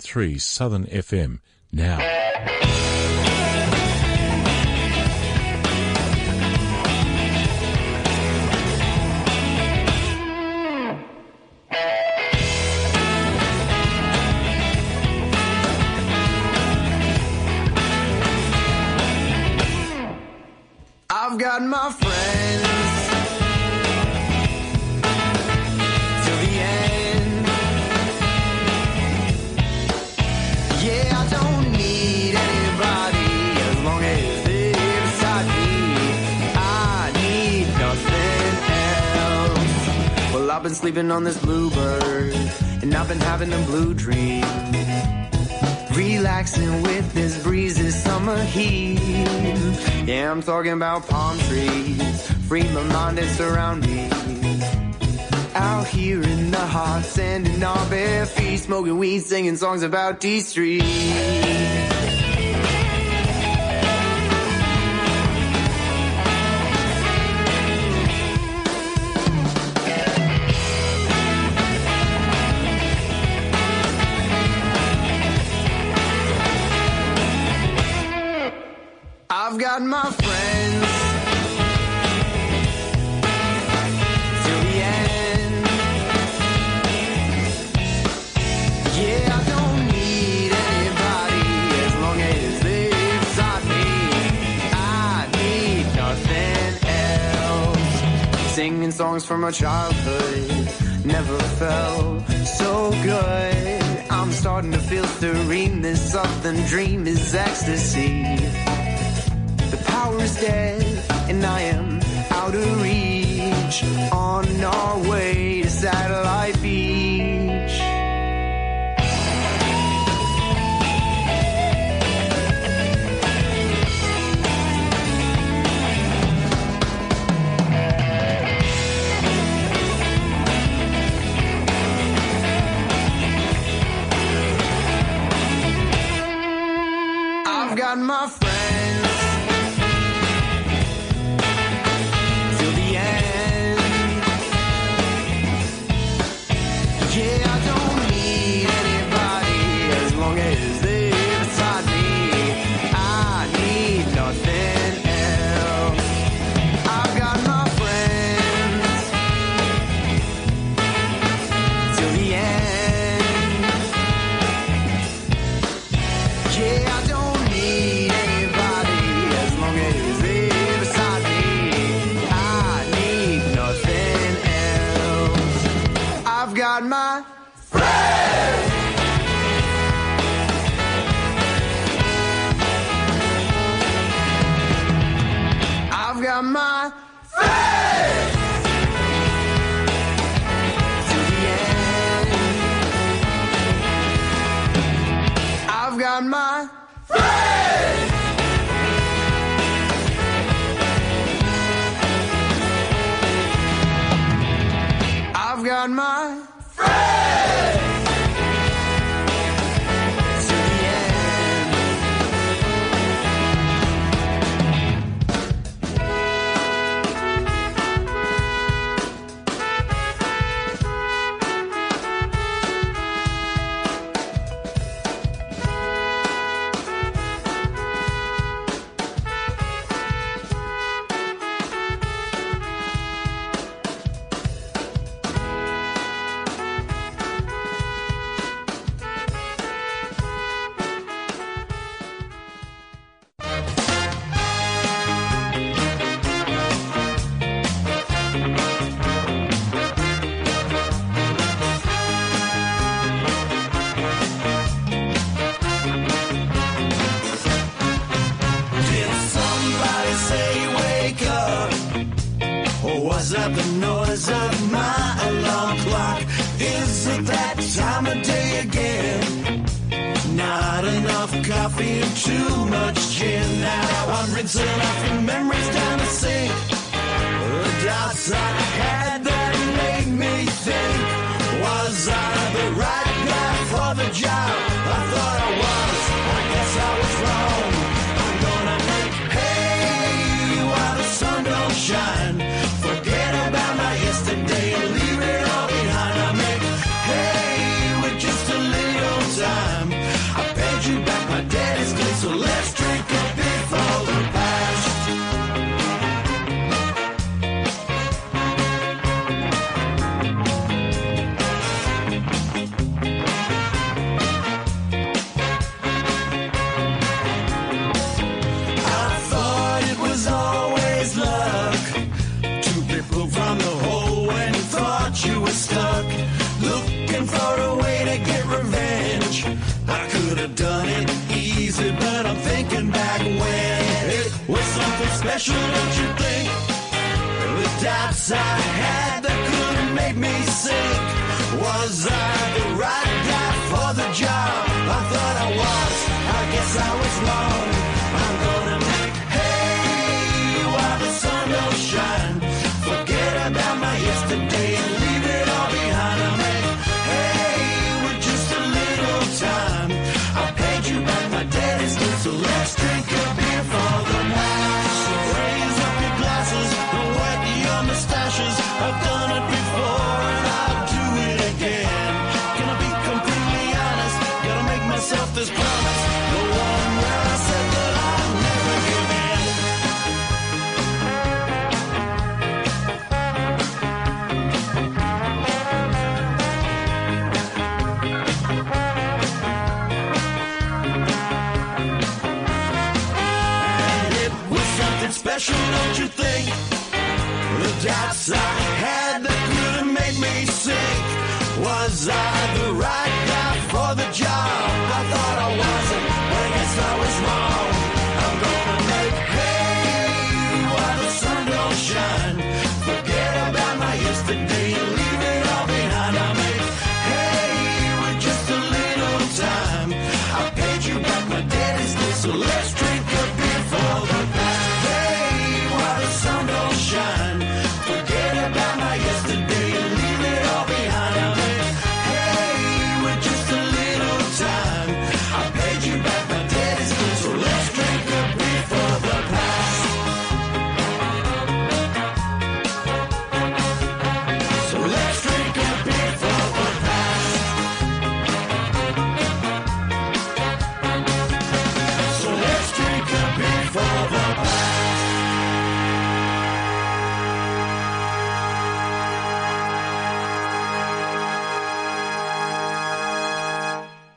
101.3 Southern FM now. I've got my friend sleeping on this bluebird, and I've been having a blue dream. Relaxing with this breezy summer heat. Yeah, I'm talking about palm trees, free my mind and surround me. Out here in the hot sand and our bare feet, smoking weed, singing songs about D Street. songs from my childhood never felt so good. I'm starting to feel serene. This southern dream is ecstasy. The power is dead, and I am out of reach on our way.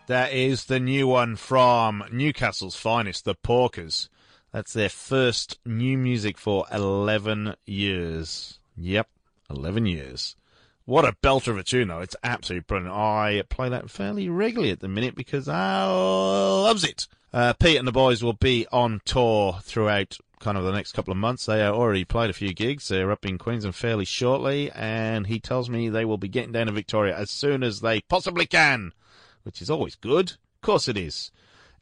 That is the new one from Newcastle's finest, the Porkers. That's their first new music for 11 years. Yep, 11 years. What a belter of a tune, though. It's absolutely brilliant. I play that fairly regularly at the minute because I loves it. Uh, Pete and the boys will be on tour throughout kind of the next couple of months. They already played a few gigs. They're up in Queensland fairly shortly, and he tells me they will be getting down to Victoria as soon as they possibly can which is always good. Of course it is.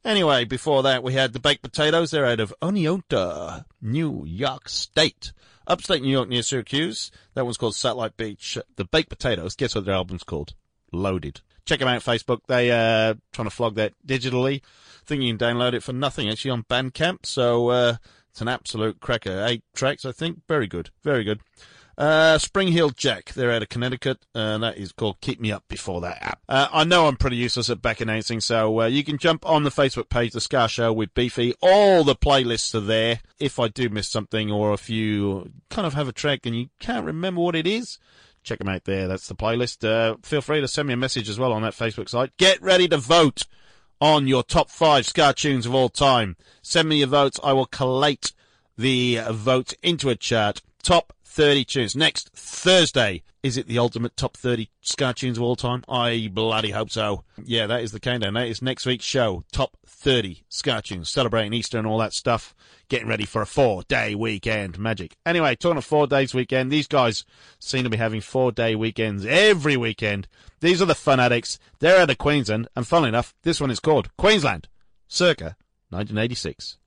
Anyway, before that, we had the Baked Potatoes. They're out of Oneonta, New York State. Upstate New York near Syracuse. That one's called Satellite Beach. The Baked Potatoes. Guess what their album's called? Loaded. Check them out Facebook. They uh trying to flog that digitally. I think you can download it for nothing actually on Bandcamp. So uh it's an absolute cracker. Eight tracks, I think. Very good. Very good. Uh, Jack, they're out of Connecticut, and that is called Keep Me Up before that app. Uh, I know I'm pretty useless at back announcing, so uh, you can jump on the Facebook page, The Ska Show with Beefy. All the playlists are there. If I do miss something, or if you kind of have a track and you can't remember what it is, check them out there. That's the playlist. Uh, feel free to send me a message as well on that Facebook site. Get ready to vote on your top five Ska tunes of all time. Send me your votes. I will collate the votes into a chart. Top 30 tunes. Next Thursday, is it the ultimate top 30 ska tunes of all time? I bloody hope so. Yeah, that is the countdown. That is next week's show. Top 30 ska tunes. Celebrating Easter and all that stuff. Getting ready for a four day weekend. Magic. Anyway, talking of four days weekend, these guys seem to be having four day weekends every weekend. These are the Funaddicts. They're out of Queensland, and funnily enough, this one is called Queensland, circa 1986.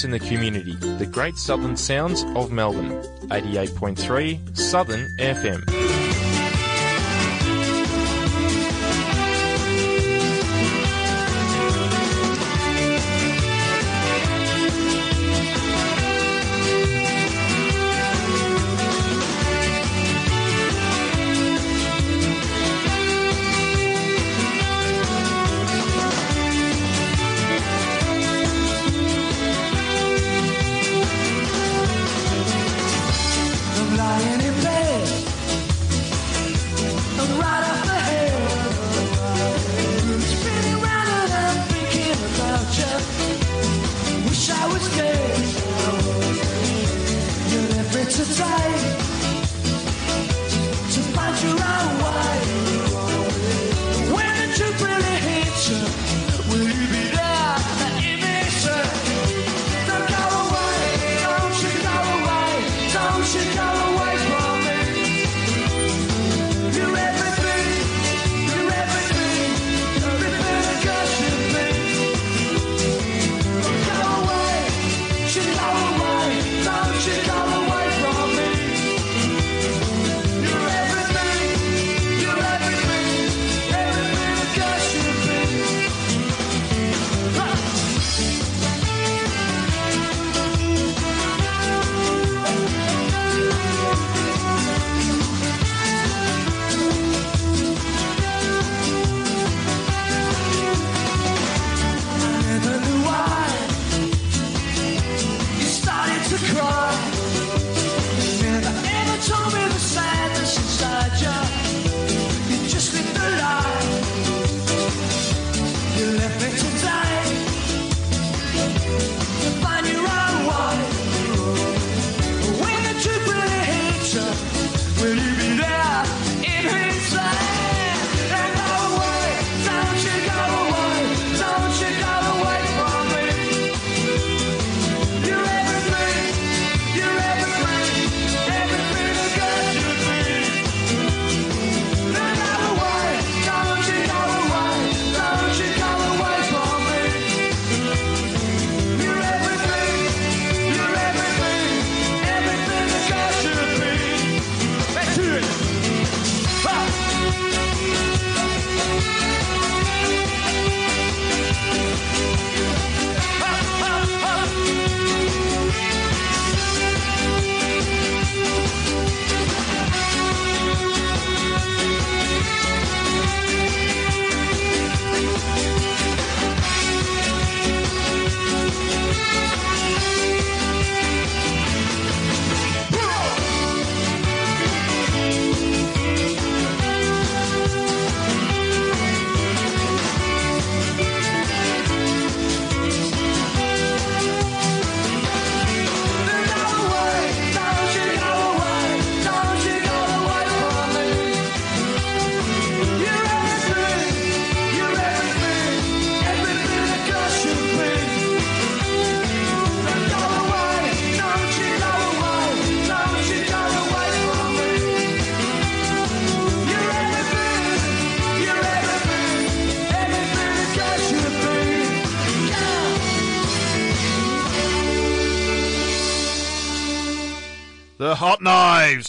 voice in the community, the Great Southern Sounds of Melbourne, 88.3 Southern FM.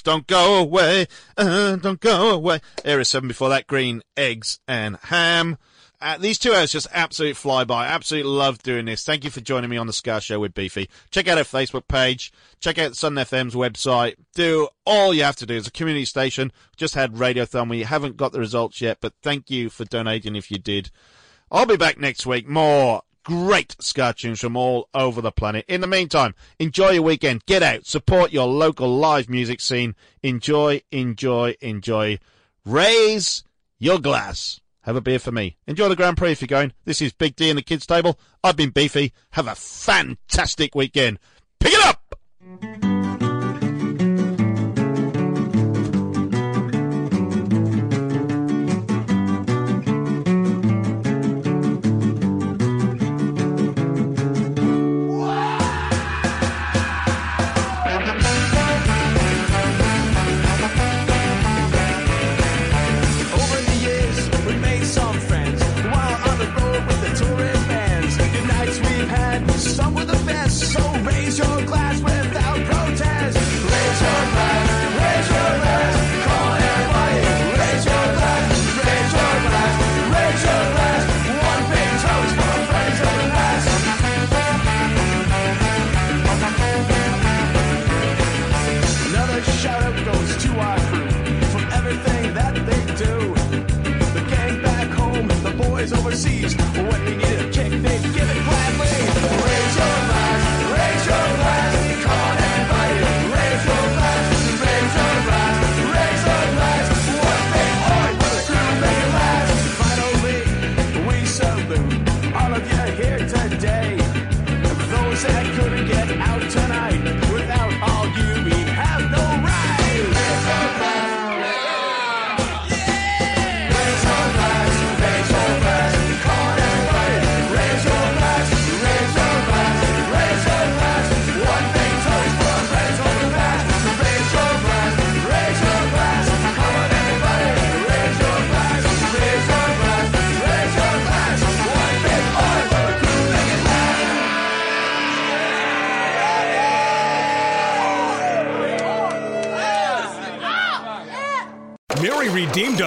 Don't go away, uh, don't go away. Area 7 before that, Green Eggs and Ham. Uh, these two hours just absolute flyby. Absolutely love doing this. Thank you for joining me on the Ska Show with Beefy. Check out our Facebook page. Check out Sun FM's website. Do all you have to do. It's a community station. Just had Radiothon. We haven't got the results yet, but thank you for donating if you did. I'll be back next week. More great tunes from all over the planet. In the meantime, enjoy your weekend. Get out. Support your local live music scene. Enjoy, enjoy, enjoy. Raise your glass. Have a beer for me. Enjoy the Grand Prix if you're going. This is Big D and the Kids Table. I've been Beefy. Have a fantastic weekend. Pick it up!